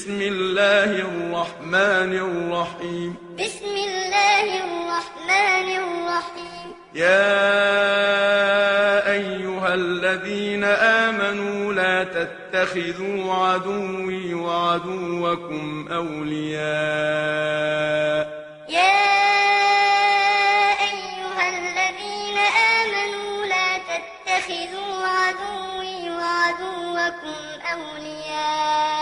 بسم الله الرحمن الرحيم. بسم الله الرحمن الرحيم. يا أيها الذين آمنوا لا تتخذوا عدوي وعدوكم أولياء. يا أيها الذين آمنوا لا تتخذوا عدوي وعدوكم أولياء.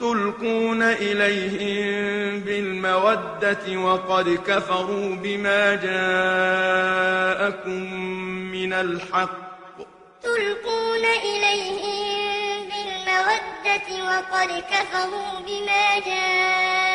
تلقون إليهم بالمودة وقد كفروا بما جاءكم من الحق. تلقون إليهم بالمودة وقد كفروا بما جاءكم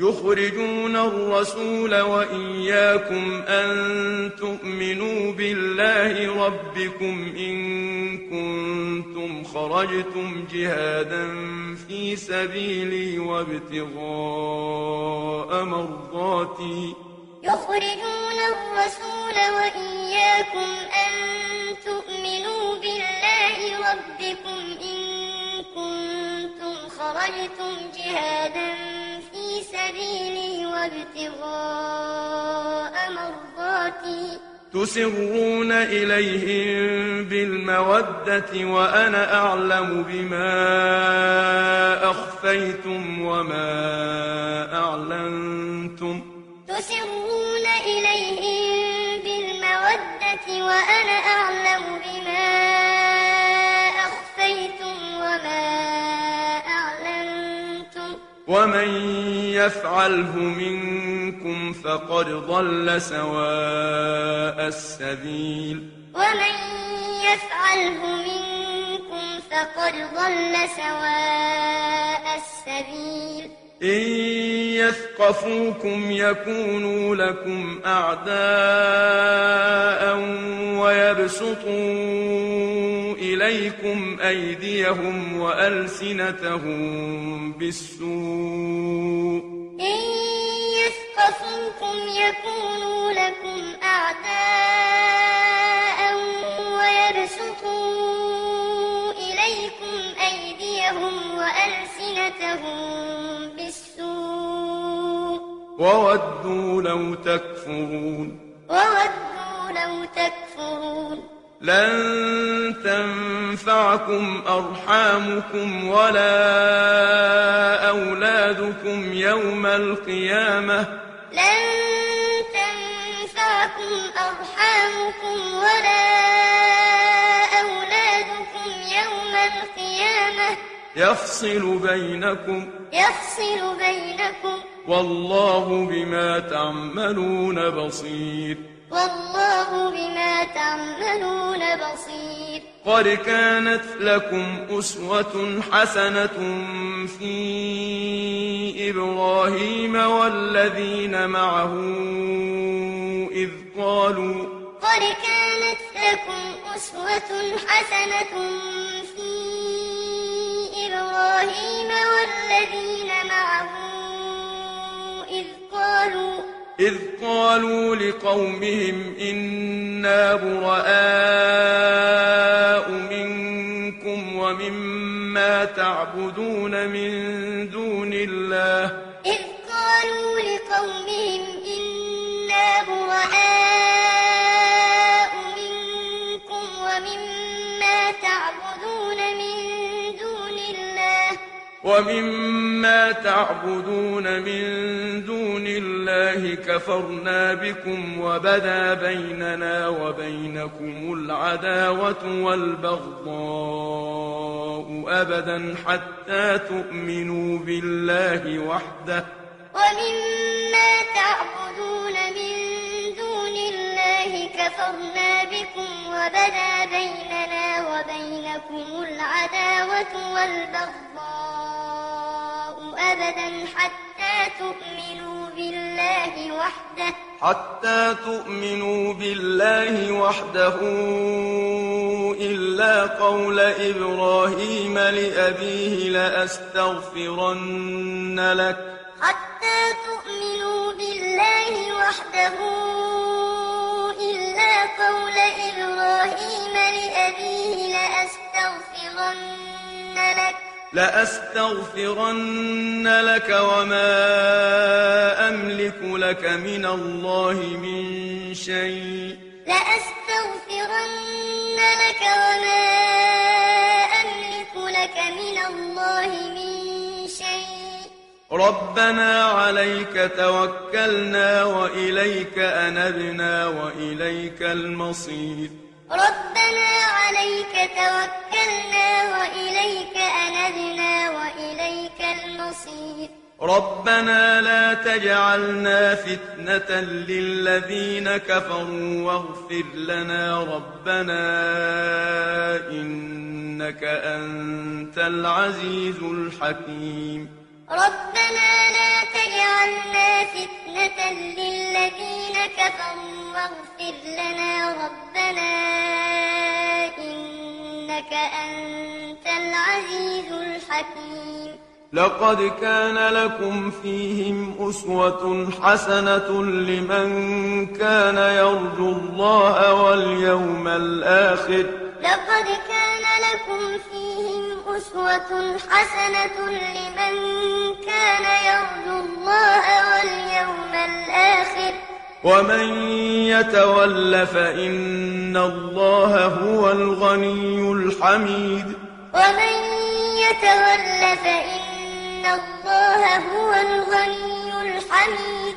يخرجون الرسول وإياكم أن تؤمنوا بالله ربكم إن كنتم خرجتم جهادا في سبيلي وابتغاء مرضاتي. يخرجون الرسول وإياكم أن تؤمنوا بالله ربكم إن كنتم خرجتم جهادا في سبيلي وابتغاء مرضاتي. تسرون إليهم بالمودة وأنا أعلم بما أخفيتم وما أعلنتم. تسرون إليهم بالمودة وأنا أعلم ومن يفعله منكم فقد ضل سواء السبيل. ومن يفعله منكم فقد ضل سواء السبيل. إن يثقفوكم يكونوا لكم أعداء ويبسطوا إليكم أيديهم وألسنتهم بالسوء. إن يثقفوكم يكونوا لكم أعداء ويبسطوا إليكم أيديهم وألسنتهم وودوا لو تكفرون. وودوا لو تكفرون. لن تنفعكم أرحامكم ولا أولادكم يوم القيامة. لن تنفعكم أرحامكم ولا أولادكم يوم القيامة. يفصل بينكم. يفصل بينكم. والله بما تعملون بصير. والله بما تعملون بصير. قد كانت لكم أسوة حسنة في إبراهيم والذين معه إذ قالوا قد كانت لكم أسوة حسنة في إبراهيم والذين معه قالوا إذ قالوا لقومهم إنا براء منكم ومما تعبدون من دون ومما تعبدون من دون الله كفرنا بكم وبدا بيننا وبينكم العداوة والبغضاء أبدا حتى تؤمنوا بالله وحده. ومما تعبدون من دون الله كفرنا بكم وبدا بيننا وبينكم العداوة والبغضاء أبدا حتى تؤمنوا بالله وحده. حتى تؤمنوا بالله وحده إلا قول إبراهيم لأبيه لأستغفرن لك. حتى تؤمنوا بالله وحده إلا قول إبراهيم لأبيه لأستغفرن لأستغفرن لك وما أملك لك من الله من شيء. لأستغفرن لك وما أملك لك من الله من شيء. ربنا عليك توكلنا وإليك أنبنا وإليك المصير. ربنا عليك توكلنا وإليك أنبنا وإليك المصير. ربنا لا تجعلنا فتنة للذين كفروا واغفر لنا ربنا إنك أنت العزيز الحكيم. ربنا لا تجعلنا فتنة للذين كفروا واغفر لنا ربنا إنك أنت العزيز الحكيم. لقد كان لكم فيهم أسوة حسنة لمن كان يرجو الله واليوم الآخر. لقد كان لكم فيهم أسوة حسنة لمن كان يرجو الله واليوم الآخر. ومن يتول فإن الله هو الغني الحميد ومن يتول فإن الله هو الغني الحميد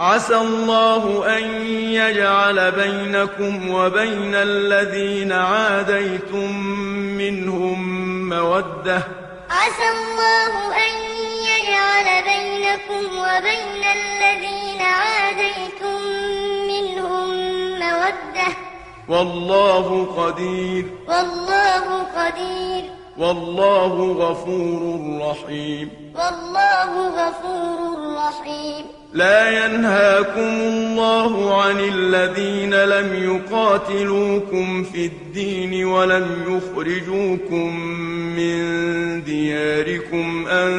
عسى الله أن يجعل بينكم وبين الذين عاديتم منهم مودة عسى الله أن يجعل بينكم وبين الذين عاديتم منهم مودة. والله قدير. والله قدير. والله غفور رحيم. والله غفور رحيم. لا ينهاكم الله عن الذين لم يقاتلوكم في الدين ولم يخرجوكم من دياركم أن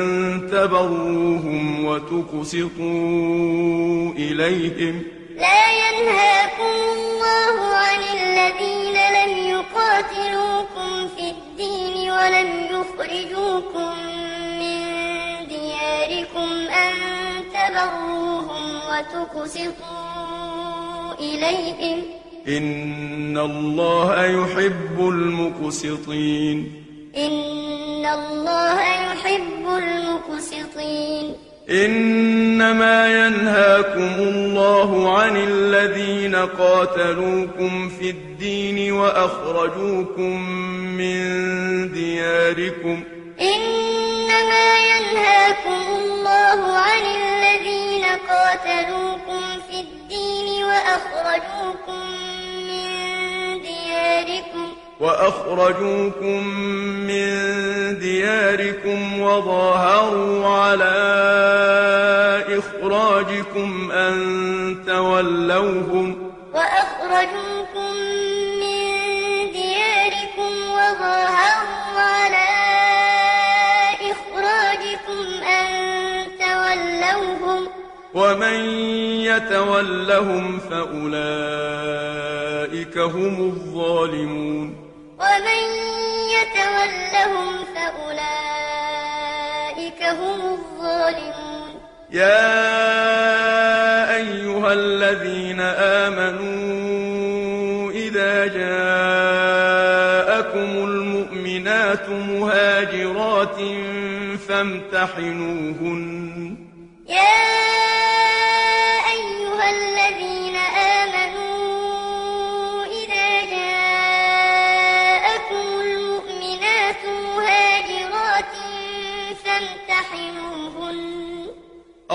تبروهم وتقسطوا إليهم. لا ينهاكم الله عن الذين لم يقاتلوكم يخرجوكم من دياركم أن تبروهم وتقسطوا إليهم. إن الله يحب المقسطين. إن الله يحب المقسطين. إنما ينهاكم الله عن الذين قاتلوكم في الدين وأخرجوكم من دياركم. إنما ينهاكم الله عن الذين قاتلوكم في الدين وأخرجوكم من دياركم. وأخرجوكم من دياركم وظاهروا على إخراجكم أن تولوهم وأخرجوكم من دياركم وظاهروا على إخراجكم أن تولوهم ومن يتولهم فأولئك هم الظالمون ومن يتولهم فأولئك هم الظالمون يا أيها الذين آمنوا إذا جاءكم المؤمنات مهاجرات فامتحنوهن. يا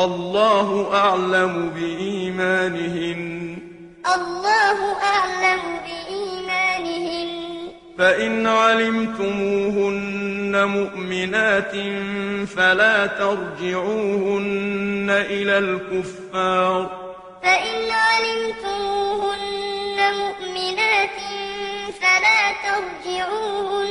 الله أعلم بإيمانهن. الله أعلم بإيمانهن. فإن علمتموهن مؤمنات فلا ترجعوهن إلى الكفار. فإن علمتموهن مؤمنات فلا ترجعوهن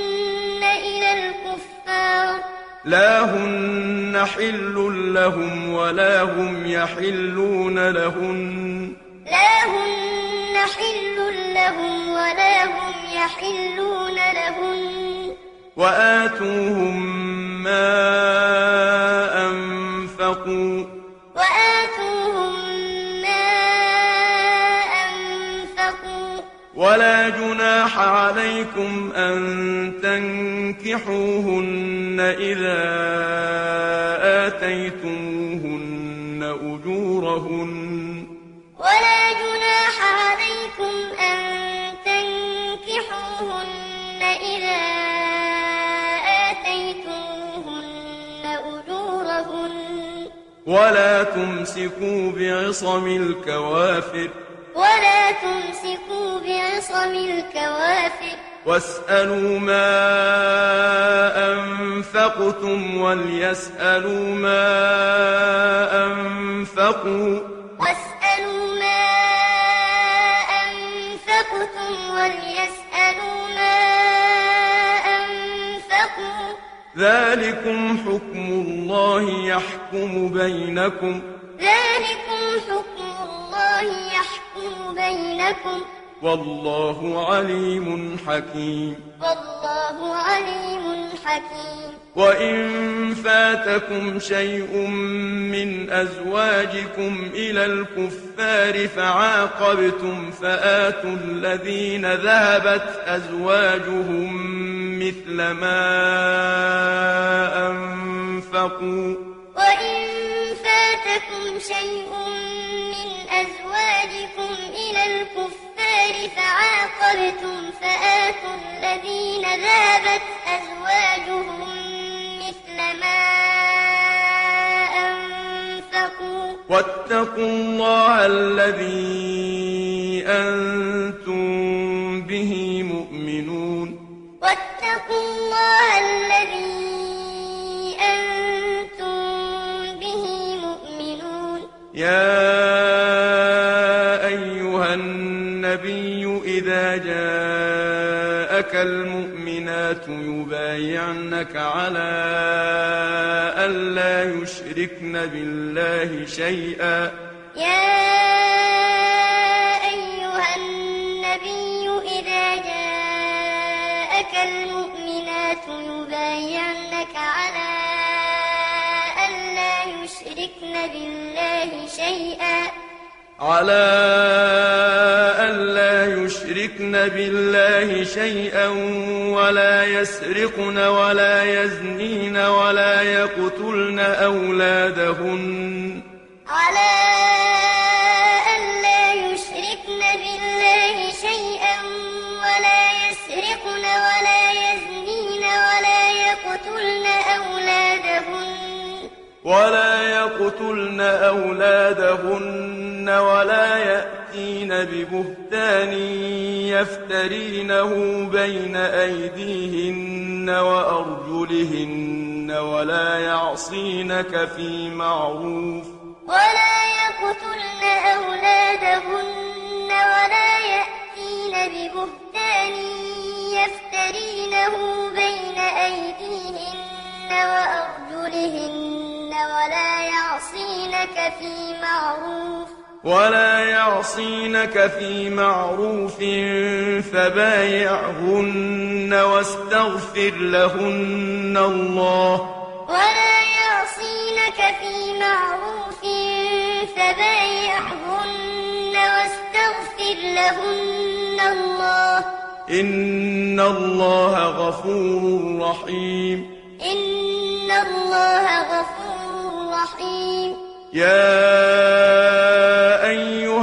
لا هن حل لهم ولا هم يحلون لهن. لا هن حل لهم ولا هم يحلون لهن. وآتوهم ما أنفقوا. ولا جناح عليكم أن تنكحوهن إذا آتيتموهن أجورهن. ولا جناح عليكم أن تنكحوهن إذا آتيتموهن أجورهن. ولا تمسكوا بعصم الكوافر. ولا تمسكوا بعصم الكوافر. واسألوا ما أنفقتم وليسألوا ما أنفقوا. واسألوا ما أنفقتم وليسألوا ما أنفقوا. ذلكم حكم الله يحكم بينكم. ذلكم حكم الله يحكم بينكم. والله عليم حكيم. والله عليم حكيم. وإن فاتكم شيء من أزواجكم إلى الكفار فعاقبتم فآتوا الذين ذهبت أزواجهم مثل ما أنفقوا. وإن فاتكم شيء من أزواجكم إلى الكفار فعاقبتم فآتوا الذين ذهبت أزواجهم مثل ما أنفقوا واتقوا الله الذي أنتم به مؤمنون واتقوا الله الذي المؤمنات يبايعنك على ألا يشركن بالله شيئا. يا أيها النبي إذا جاءك المؤمنات يبايعنك على ألا يشركن بالله شيئا. على يشركن بالله شيئا ولا يسرقن ولا يزنين ولا يقتلن أولادهن. على ألا يشركن بالله شيئا ولا يسرقن ولا يزنين ولا يقتلن أولادهن. ولا يقتلن أولادهن ولا يأتين ببهتان يفترينه بين أيديهن وأرجلهن ولا يعصينك في معروف ولا يقتلن أولادهن ولا يأتين ببهتان يفترينه بين أيديهن وأرجلهن ولا يعصينك في معروف ولا يعصينك في معروف فبايعهن واستغفر لهن الله. ولا يعصينك في معروف فبايعهن واستغفر لهن الله. إن الله غفور رحيم. إن الله غفور رحيم. يا